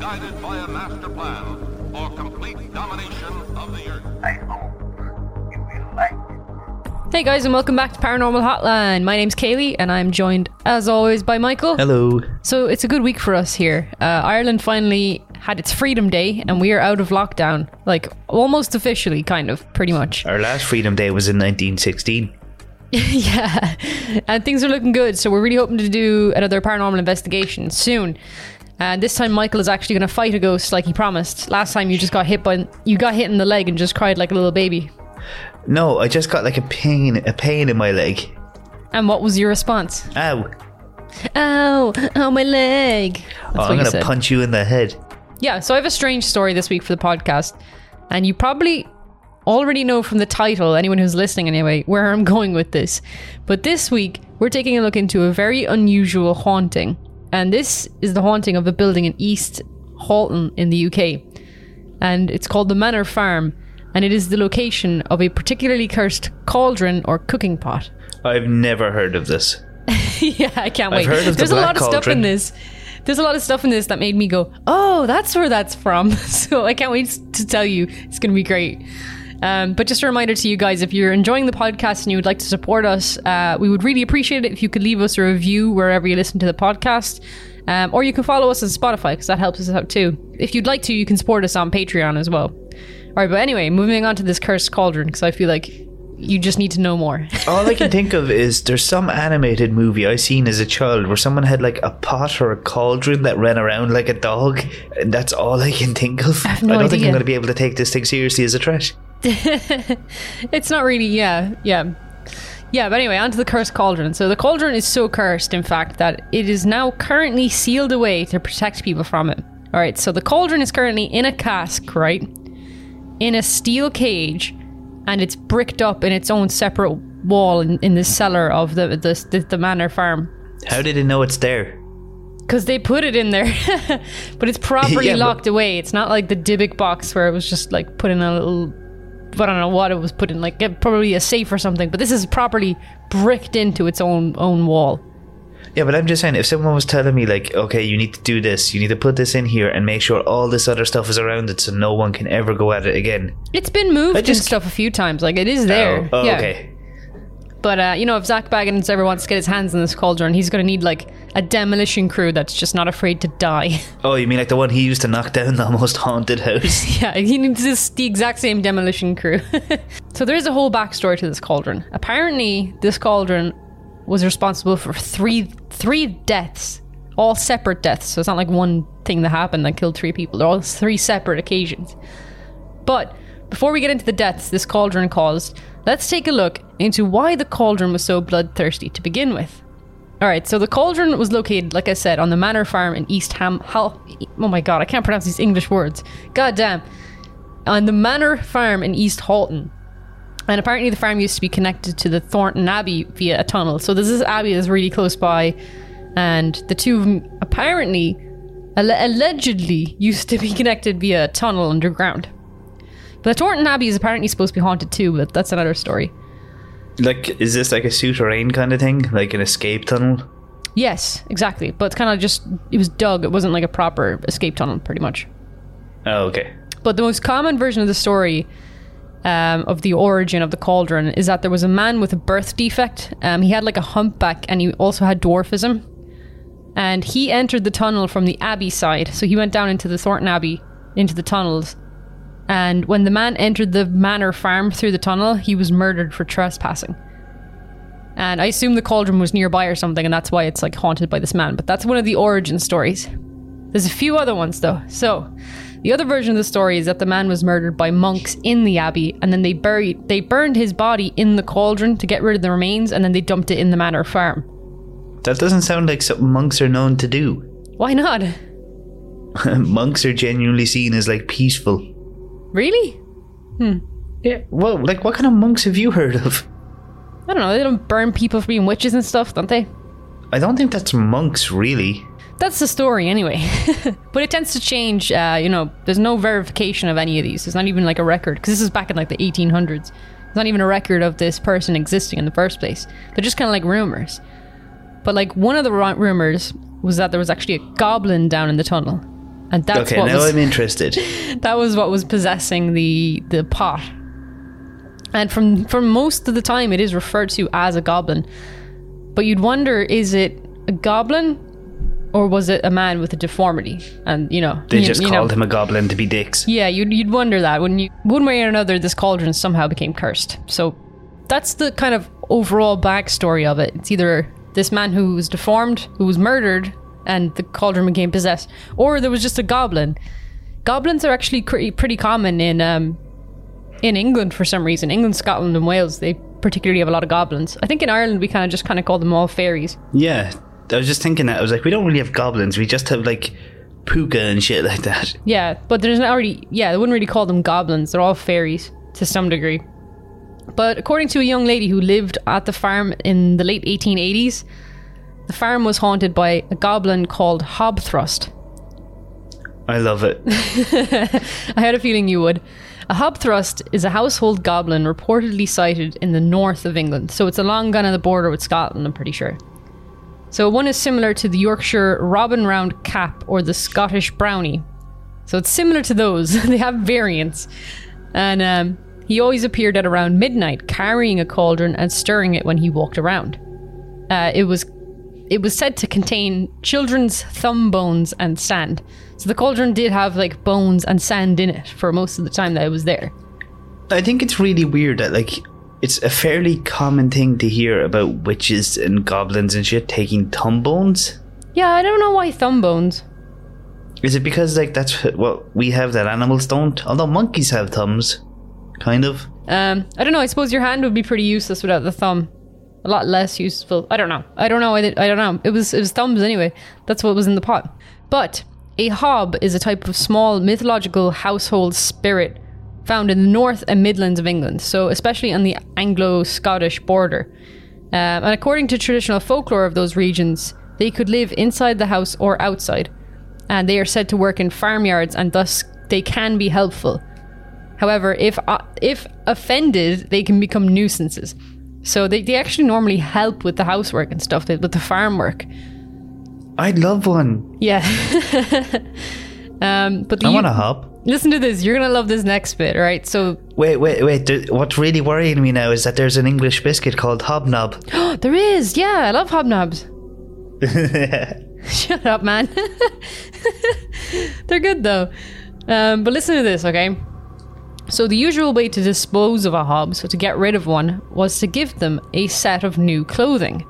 guided by a master plan for complete domination of the earth. I hope you will like it. Hey guys, and welcome back to Paranormal Hotline. My name's Kaylee, and I'm joined, as always, by Michael. Hello. So it's a good week for us here. Uh, Ireland finally had its Freedom Day, and we are out of lockdown. Like, almost officially, kind of, pretty much. Our last Freedom Day was in 1916. yeah. And things are looking good, so we're really hoping to do another paranormal investigation soon. And this time, Michael is actually going to fight a ghost like he promised. Last time, you just got hit by you got hit in the leg and just cried like a little baby. No, I just got like a pain, a pain in my leg. And what was your response? Ow! Ow! Ow, my leg! That's Oh, I'm gonna punch you in the head. Yeah, so I have a strange story this week for the podcast. And you probably already know from the title, anyone who's listening anyway, where I'm going with this. But this week, we're taking a look into a very unusual haunting. And this is the haunting of a building in East Halton in the UK. And it's called the Manor Farm. And it is the location of a particularly cursed cauldron or cooking pot. I've never heard of this. yeah, I can't I've wait. heard of the There's a lot of stuff in this. There's a lot of stuff in this that made me go, "Oh, that's where that's from." so I can't wait to tell you. It's going to be great. Um, but just a reminder to you guys: if you're enjoying the podcast and you would like to support us, uh, we would really appreciate it if you could leave us a review wherever you listen to the podcast. Um, or you can follow us on Spotify because that helps us out too. If you'd like to, you can support us on Patreon as well. All right, but anyway, moving on to this cursed cauldron because I feel like you just need to know more. All I can think of is there's some animated movie I seen as a child where someone had like a pot or a cauldron that ran around like a dog, and that's all I can think of. I, no don't think. I'm going to be able to take this thing seriously as a threat. it's not really yeah yeah. Yeah but anyway onto the cursed cauldron. So the cauldron is so cursed in fact that it is now currently sealed away to protect people from it. All right so the cauldron is currently in a cask right? In a steel cage and it's bricked up in its own separate wall in, in the cellar of the the, the, the manor farm. How did it know it's there? because they put it in there but it's properly Yeah, locked away. It's not like the Dybbuk box where it was just like put in a little I don't know what it was put in like eh, probably a safe or something but this is properly bricked into its own own wall Yeah, but I'm just saying, if someone was telling me, like, okay, you need to do this, you need to put this in here and make sure all this other stuff is around it so no one can ever go at it again. it's been moved I just- and stuff a few times like it is there Oh, oh, yeah okay. But uh, you know if Zak Bagans ever wants to get his hands on this cauldron he's going to need like a demolition crew that's just not afraid to die Oh, you mean like the one he used to knock down the most haunted house? Yeah, he needs this, the exact same demolition crew. so there is a whole backstory to this cauldron. Apparently, this cauldron was responsible for three three deaths, all separate deaths. So it's not like one thing that happened that killed three people. They're all three separate occasions. But before we get into the deaths this cauldron caused, let's take a look into why the cauldron was so bloodthirsty to begin with. All right, so the cauldron was located, like I said, on the manor farm in East Ham. Hal- oh my god, I can't pronounce these English words. God damn. On the manor farm in East Halton. And apparently, the farm used to be connected to the Thornton Abbey via a tunnel. So this abbey that's really close by, and the two of them apparently, alle- allegedly, used to be connected via a tunnel underground. The Thornton Abbey is apparently supposed to be haunted too, but that's another story. like, is this like a souterrain kind of thing? Like an escape tunnel? Yes, exactly. But it's kind of just it was dug. It wasn't like a proper escape tunnel, pretty much. Oh, okay. But the most common version of the story um, of the origin of the cauldron is that there was a man with a birth defect. Um, he had like a humpback, and he also had dwarfism. And he entered the tunnel from the abbey side, so he went down into the Thornton Abbey, into the tunnels. And when the man entered the manor farm through the tunnel, he was murdered for trespassing. And I assume the cauldron was nearby or something, and that's why it's like haunted by this man. But that's one of the origin stories. There's a few other ones though. So, the other version of the story is that the man was murdered by monks in the abbey, and then they buried, they burned his body in the cauldron to get rid of the remains, and then they dumped it in the manor farm. That doesn't sound like something monks are known to do. Why not? monks are genuinely seen as like peaceful. Really? Hmm. Yeah. Well, like what kind of monks have you heard of? I don't know. They don't burn people for being witches and stuff, don't they? I don't think that's monks really. That's the story anyway. but it tends to change. Uh, you know, there's no verification of any of these. There's not even like a record because this is back in like the 1800s. There's not even a record of this person existing in the first place. They're just kind of like rumors. But like one of the rumors was that there was actually a goblin down in the tunnel, and that's okay, what now was I'm interested. that was what was possessing the the pot. And from from most of the time, it is referred to as a goblin. But you'd wonder, is it a goblin, or was it a man with a deformity? And you know, They you- just you called know, him a goblin to be dicks. yeah, you'd, you'd wonder that, wouldn't you? One way or another, this cauldron somehow became cursed. So that's the kind of overall backstory of it. It's either this man who was deformed, who was murdered, and the cauldron became possessed, or there was just a goblin. Goblins are actually pretty, pretty common in um, in England for some reason. England, Scotland, and Wales, they particularly have a lot of goblins. I think in Ireland we kind of just kind of call them all fairies. Yeah, I was just thinking that. I was like, we don't really have goblins. We just have like puka and shit like that. Yeah, but there's not already. Yeah, they wouldn't really call them goblins. They're all fairies to some degree. But according to a young lady who lived at the farm in the late 1880s, the farm was haunted by a goblin called Hobthrust. I love it. I had a feeling you would. A hobthrust is a household goblin reportedly sighted in the north of England. So it's along kind on the border with Scotland, I'm pretty sure. So one is similar to the Yorkshire robin round cap or the Scottish brownie. So it's similar to those. they have variants. And um, he always appeared at around midnight carrying a cauldron and stirring it when he walked around. Uh, it was it was said to contain children's thumb bones and sand. So the cauldron did have like bones and sand in it for most of the time that it was there. I think it's really weird that like it's a fairly common thing to hear about witches and goblins and shit taking thumb bones. Yeah, I don't know why thumb bones. Is it because like that's what we have that animals don't? Although monkeys have thumbs, kind of. Um, I don't know. I suppose your hand would be pretty useless without the thumb. A lot less useful. I don't know. I don't know. I, I don't know. It was it was thumbs anyway. That's what was in the pot. But a hob is a type of small mythological household spirit found in the north and Midlands of England. So especially on the Anglo-Scottish border. Um, and according to traditional folklore of those regions, they could live inside the house or outside, and they are said to work in farmyards, and thus they can be helpful. However, if uh, if offended, they can become nuisances. So they, they actually normally help with the housework and stuff, with the farm work. I'd love one. Yeah. um, but I want a hop. listen to this. You're gonna love this next bit, right? So Wait, wait, wait. What's really worrying me now is that there's an English biscuit called Hobnob. there is, yeah, I love hobnobs. Shut up, man. They're good though. Um, but listen to this, okay? So the usual way to dispose of a hob, so to get rid of one, was to give them a set of new clothing.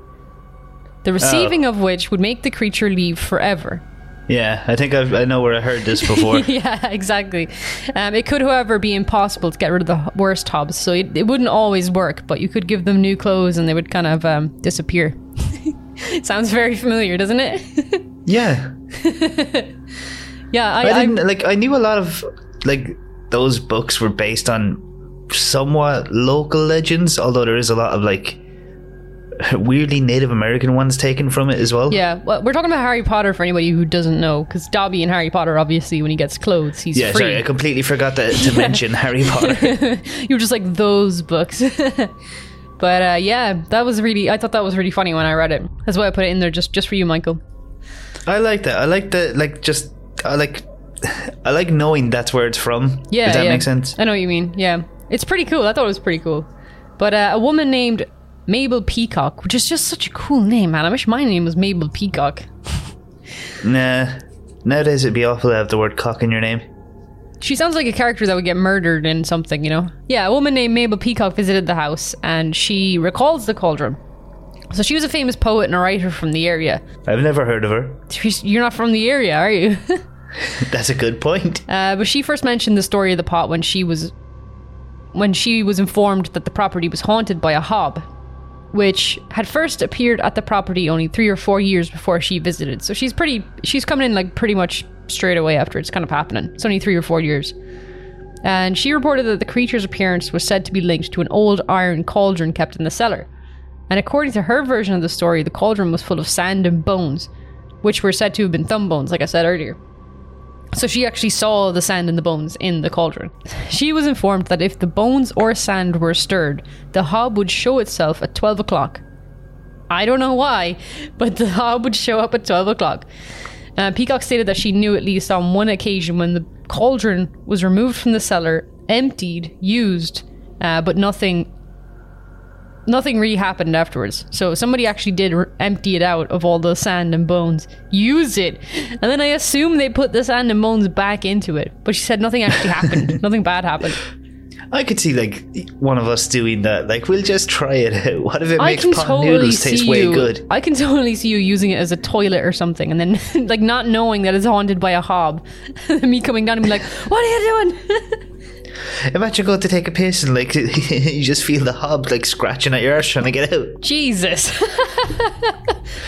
The receiving of which would make the creature leave forever. yeah, I think I've, I know where I heard this before. yeah, exactly. Um, it could, however, be impossible to get rid of the worst hobs, so it, it wouldn't always work. But you could give them new clothes, and they would kind of um, disappear. Sounds very familiar, doesn't it? yeah, yeah, I, I I, didn't like. I knew a lot of like those books were based on somewhat local legends, although there is a lot of like weirdly Native American ones taken from it as well. yeah. Well, we're talking about Harry Potter for anybody who doesn't know, because Dobby in Harry Potter, obviously, when he gets clothes, he's Yeah, free. sorry, I completely forgot that, to mention Harry Potter. you were just like those books. but uh, yeah, that was really. I thought that was really funny when I read it. That's why I put it in there just just for you, Michael. I like that. I like the like just I like I like knowing that's where it's from. Yeah, Does that yeah. make sense? I know what you mean. Yeah, it's pretty cool. I thought it was pretty cool. But uh, a woman named Mabel Peacock, which is just such a cool name, man. I wish my name was Mabel Peacock. Nah. Nowadays it'd be awful to have the word cock in your name. She sounds like a character that would get murdered in something, you know? Yeah, a woman named Mabel Peacock visited the house and she recalls the cauldron. So she was a famous poet and a writer from the area. I've never heard of her. She's, you're not from the area, are you? That's a good point. Uh, but she first mentioned the story of the pot when she was when she was informed that the property was haunted by a hob, which had first appeared at the property only three or four years before she visited. So she's pretty she's coming in like pretty much straight away after it's kind of happening. It's only three or four years. And she reported that the creature's appearance was said to be linked to an old iron cauldron kept in the cellar. And according to her version of the story, the cauldron was full of sand and bones, which were said to have been thumb bones, like I said earlier. So she actually saw the sand and the bones in the cauldron. She was informed that if the bones or sand were stirred, the hob would show itself at 12 o'clock. I don't know why, but the hob would show up at 12 o'clock. Uh, Peacock stated that she knew at least on one occasion when the cauldron was removed from the cellar, emptied, used, uh, but nothing nothing really happened afterwards. So somebody actually did r- empty it out of all the sand and bones, use it, and then I assume they put the sand and bones back into it. But she said nothing actually happened. nothing bad happened. I could see like one of us doing that. Like, we'll just try it out. What if it I makes pot totally noodles taste way you. good? I can totally see you using it as a toilet or something, and then like not knowing that it's haunted by a hob. Me coming down and be like, "What are you doing?" Imagine going to take a piss and like you just feel the hob like scratching at your arse trying to get out. Jesus.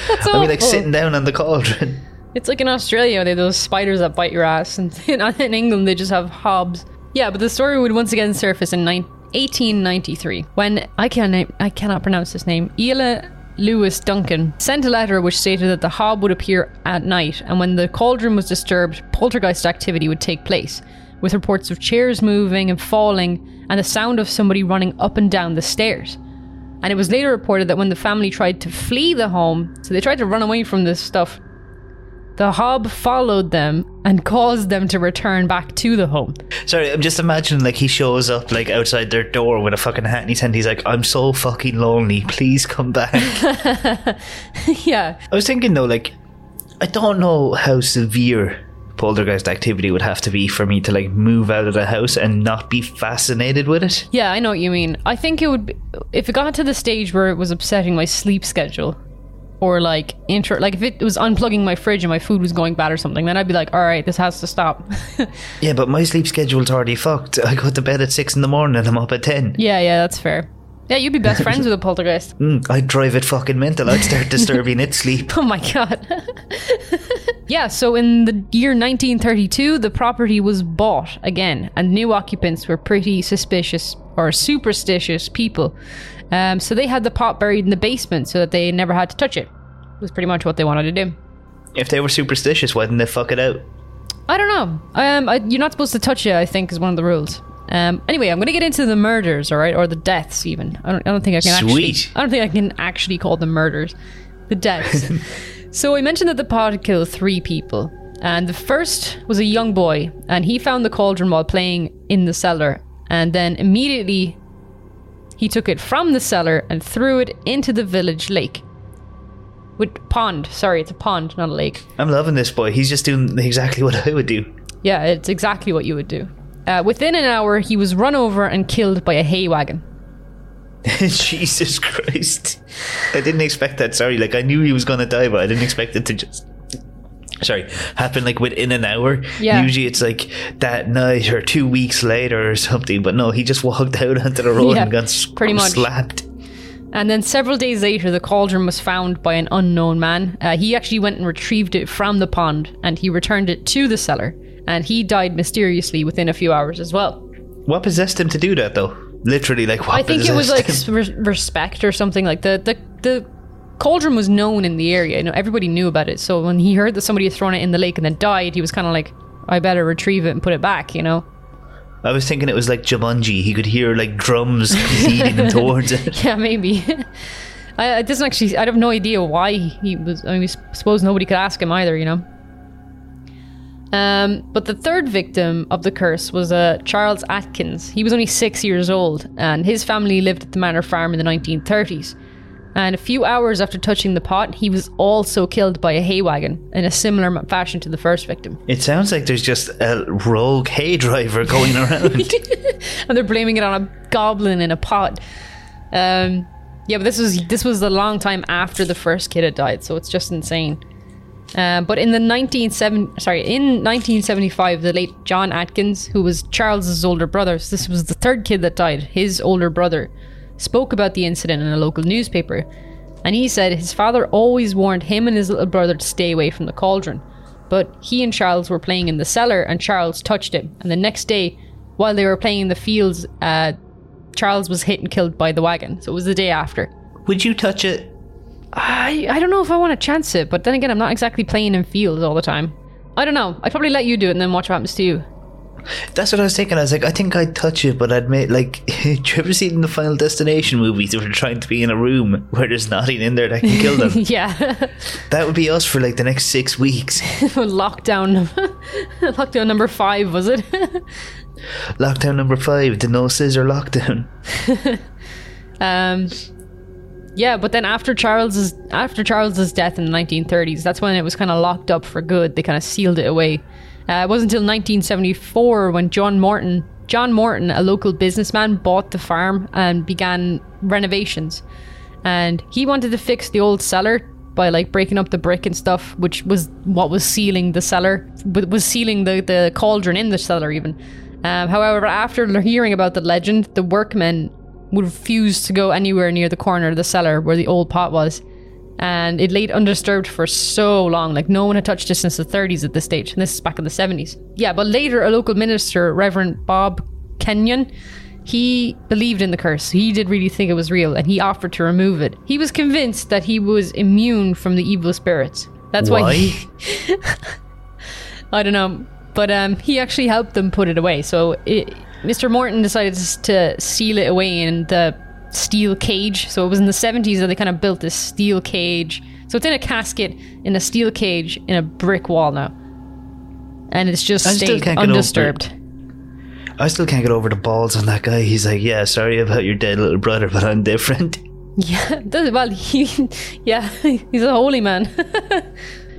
That's I mean, like awful. sitting down on the cauldron. It's like in Australia, they have those spiders that bite your ass, and in, in England, they just have hobs. Yeah, but the story would once again surface in nine, 1893 when I can't name, I cannot pronounce this name. Ela Lewis Duncan sent a letter which stated that the hob would appear at night, and when the cauldron was disturbed, poltergeist activity would take place, with reports of chairs moving and falling, and the sound of somebody running up and down the stairs. And it was later reported that when the family tried to flee the home, so they tried to run away from this stuff, the hob followed them and caused them to return back to the home. Sorry, I'm just imagining like he shows up like outside their door with a fucking hat in his hand. He's like, "I'm so fucking lonely. Please come back." yeah. I was thinking though, like, I don't know how severe poltergeist activity would have to be for me to like move out of the house and not be fascinated with it. Yeah, I know what you mean. I think it would be, if it got to the stage where it was upsetting my sleep schedule or like inter like if it was unplugging my fridge and my food was going bad or something, then I'd be like, "All right, this has to stop." Yeah, but my sleep schedule's already fucked. I go to bed at six in the morning and I'm up at ten. yeah, yeah, that's fair. Yeah, you'd be best friends with a poltergeist. Mm, I'd drive it fucking mental. I'd start disturbing its sleep. Oh my god. Yeah, so in the year 1932, the property was bought again, and new occupants were pretty suspicious or superstitious people. Um, so they had the pot buried in the basement so that they never had to touch it. It was pretty much what they wanted to do. If they were superstitious, why didn't they fuck it out? I don't know. Um, I, you're not supposed to touch it. I think is one of the rules. Um, anyway, I'm going to get into the murders, all right, or the deaths. Even I don't. I don't think I can Sweet. actually. I don't think I can actually call them murders. The deaths. so I mentioned that the pod killed three people, and the first was a young boy, and he found the cauldron while playing in the cellar, and then immediately he took it from the cellar and threw it into the village lake. With pond. Sorry, it's a pond, not a lake. I'm loving this boy. He's just doing exactly what I would do. Yeah, it's exactly what you would do. Uh, within an hour, he was run over and killed by a hay wagon. Jesus Christ. I didn't expect that. Sorry, like I knew he was going to die, but I didn't expect it to just. Sorry, happen like within an hour. Yeah. Usually it's like that night or two weeks later or something, but no, he just walked out onto the road Yeah, and got pretty much. slapped. And then several days later, the cauldron was found by an unknown man. Uh, he actually went and retrieved it from the pond and he returned it to the cellar. And he died mysteriously within a few hours as well. What possessed him to do that though? Literally, like what I think it was like possessed him? s- re- respect or something like the the the cauldron was known in the area. You know, everybody knew about it. So when he heard that somebody had thrown it in the lake and then died, he was kind of like, "I better retrieve it and put it back." You know. I was thinking it was like Jumanji. He could hear like drums leading towards it. Yeah, maybe. I, I doesn't actually. I have no idea why he was. I mean, I suppose nobody could ask him either. You know. Um, but the third victim of the curse was uh, Charles Atkins. He was only six years old, and his family lived at the manor farm in the 1930s. And a few hours after touching the pot, he was also killed by a hay wagon in a similar fashion to the first victim. It sounds like there's just a rogue hay driver going around. and they're blaming it on a goblin in a pot. Um, yeah, but this was this was a long time after the first kid had died, so it's just insane. Uh, but in the 1970, sorry, in 1975, the late John Atkins, who was Charles's older brother, so this was the third kid that died. His older brother spoke about the incident in a local newspaper, and he said his father always warned him and his little brother to stay away from the cauldron. But he and Charles were playing in the cellar, and Charles touched him. And the next day, while they were playing in the fields, uh, Charles was hit and killed by the wagon. So it was the day after. Would you touch it? I I don't know if I want to chance it, but then again, I'm not exactly playing in fields all the time. I don't know. I'd probably let you do it and then watch what happens to you. That's what I was thinking. I was like, I think I'd touch it, but I'd make like. do you ever seen the Final Destination movies? They were trying to be in a room where there's nothing in there that can kill them. yeah. that would be us for like the next six weeks. lockdown. lockdown number five, was it? Lockdown number five, the no scissor lockdown. Um, yeah, but then after Charles's after Charles's death in the 1930s, that's when it was kind of locked up for good. They kind of sealed it away. Uh, it wasn't until 1974 when John Morton, John Morton, a local businessman, bought the farm and began renovations. And he wanted to fix the old cellar by like breaking up the brick and stuff, which was what was sealing the cellar, was sealing the, the cauldron in the cellar even. Um, however, after hearing about the legend, the workmen would refuse to go anywhere near the corner of the cellar where the old pot was. And it laid undisturbed for so long. Like, no one had touched it since the 30s at this stage. And this is back in the 70s. Yeah, but later, a local minister, Reverend Bob Kenyon, he believed in the curse. He did really think it was real and he offered to remove it. He was convinced that he was immune from the evil spirits. That's why, Why? he, I don't know, but um, he actually helped them put it away. So it, Mr. Morton decided to seal it away in the steel cage. So it was in the 70s that they kind of built this steel cage. So it's in a casket in a steel cage in a brick wall now. And it's just I still stayed undisturbed. I still can't get over the balls on that guy. He's like, yeah, sorry about your dead little brother, but I'm different. Yeah, well, he, yeah, he's a holy man.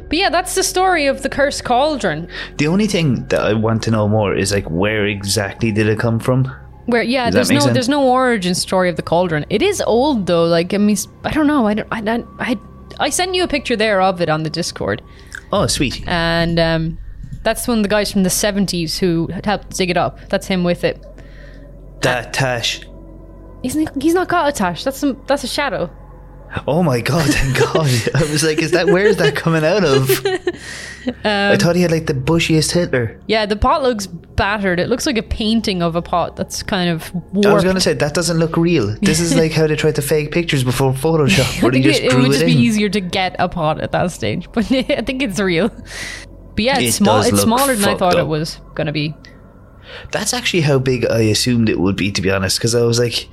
But yeah, that's the story of the cursed cauldron. The only thing that I want to know more is like, where exactly did it come from? Where yeah, Does there's no sense? there's no origin story of the cauldron. It is old though. Like I mean, I don't know. I don't. I I I, I sent you a picture there of it on the Discord, Oh, sweet. and um, that's one of the guys from the '70s who helped dig it up. That's him with it. That Tash. Isn't he, he's not got a tash. That's some that's a shadow. Oh my god, thank god. I was like, is that where is that coming out of? I um, thought he had like the bushiest Hitler. Yeah, the pot looks battered. It looks like a painting of a pot that's kind of warped. I was gonna say that doesn't look real. This is like how they tried to fake pictures before Photoshop, I where they think just it, it drew would it just in. be easier to get a pot at that stage, but I think it's real. But yeah, it's It small. It's smaller than I thought up. it was gonna be. That's actually how big I assumed it would be, to be honest, because I was like,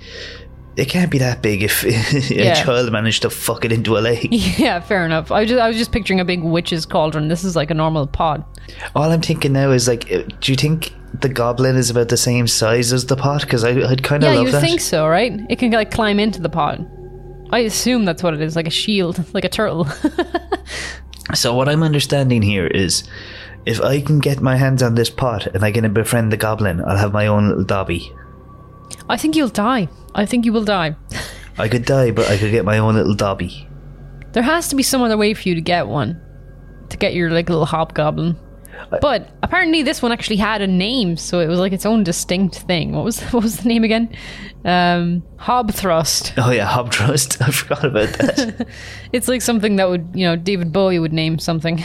it can't be that big if a Yeah. child managed to fuck it into a lake. Yeah, fair enough. I was just I was just picturing a big witch's cauldron. This is like a normal pot. All I'm thinking now is like, uh, do you think the goblin is about the same size as the pot? Because I'd kind of Yeah, love you that. think so, right? It can like climb into the pot. I assume that's what it is, like a shield, like a turtle. So what I'm understanding here is, if I can get my hands on this pot and I can befriend the goblin, I'll have my own little Dobby. I think you'll die. I think you will die. I could die, but I could get my own little Dobby. There has to be some other way for you to get one, to get your like little hobgoblin. But apparently, this one actually had a name, so it was like its own distinct thing. What was what was the name again? Um, Hobthrust. Oh yeah, Hobtrust. I forgot about that. It's like something that would you know David Bowie would name something.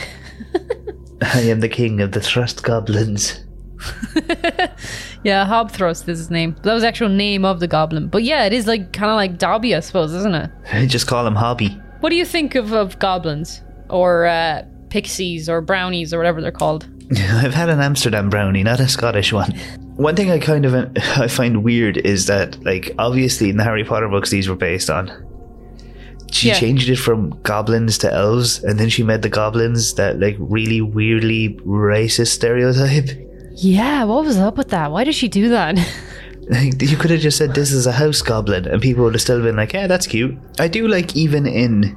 I am the king of the thrust goblins. Yeah, Hobthrust is his name. That was the actual name of the goblin. But yeah, it is like kind of like Dobby, I suppose, isn't it? Just call him Hobby. What do you think of, of goblins or uh, pixies or brownies or whatever they're called? I've had an Amsterdam brownie, not a Scottish one. One thing I kind of I find weird is that, like, obviously in the Harry Potter books these were based on. She Yeah. changed it from goblins to elves, and then she made the goblins that like really weirdly racist stereotype. Yeah, what was up with that? Why did she do that? You could have just said this is a house goblin, and people would have still been like, "Yeah, that's cute." I do like even in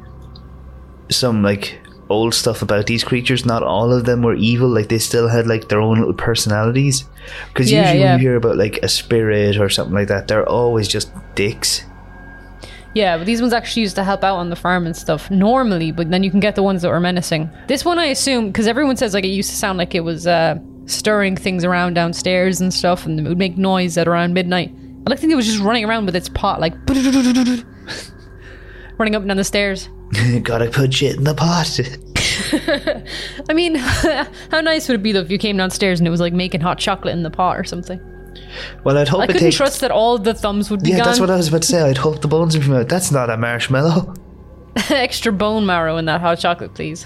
some like old stuff about these creatures. Not all of them were evil. Like they still had like their own little personalities. Because Yeah, usually yeah. when you hear about like a spirit or something like that, they're always just dicks. yeah, but these ones actually used to help out on the farm and stuff normally, but then you can get the ones that were menacing. This one, I assume, because everyone says like it used to sound like it was uh, stirring things around downstairs and stuff, and it would make noise at around midnight. I like think it was just running around with its pot, like running up and down the stairs. Gotta put shit in the pot. I mean, how nice would it be though if you came downstairs and it was like making hot chocolate in the pot or something? well, I'd hope I it couldn't takes. trust that all the thumbs would be yeah, gone. that's what I was about to say. I'd hope the bones would come out. That's not a marshmallow. Extra bone marrow in that hot chocolate, please.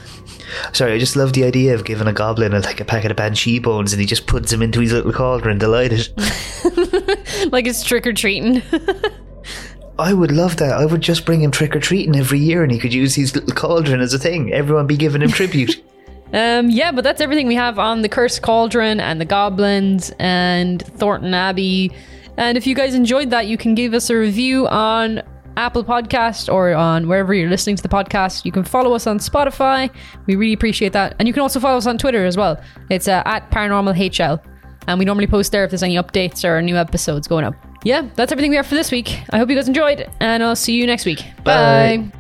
Sorry, I just love the idea of giving a goblin a, like a packet of banshee bones and he just puts them into his little cauldron, delighted. Like it's trick or treating. I would love that. I would just bring him trick or treating every year and he could use his little cauldron as a thing. Everyone be giving him tribute. Um, yeah, but that's everything we have on the Cursed Cauldron and the Goblins and Thornton Abbey. And if you guys enjoyed that, you can give us a review on Apple Podcast or on wherever you're listening to the podcast. You can follow us on Spotify. We really appreciate that. And you can also follow us on Twitter as well. It's uh, at Paranormal HL. And we normally post there if there's any updates or new episodes going up. Yeah, that's everything we have for this week. I hope you guys enjoyed, and I'll see you next week. Bye. Bye.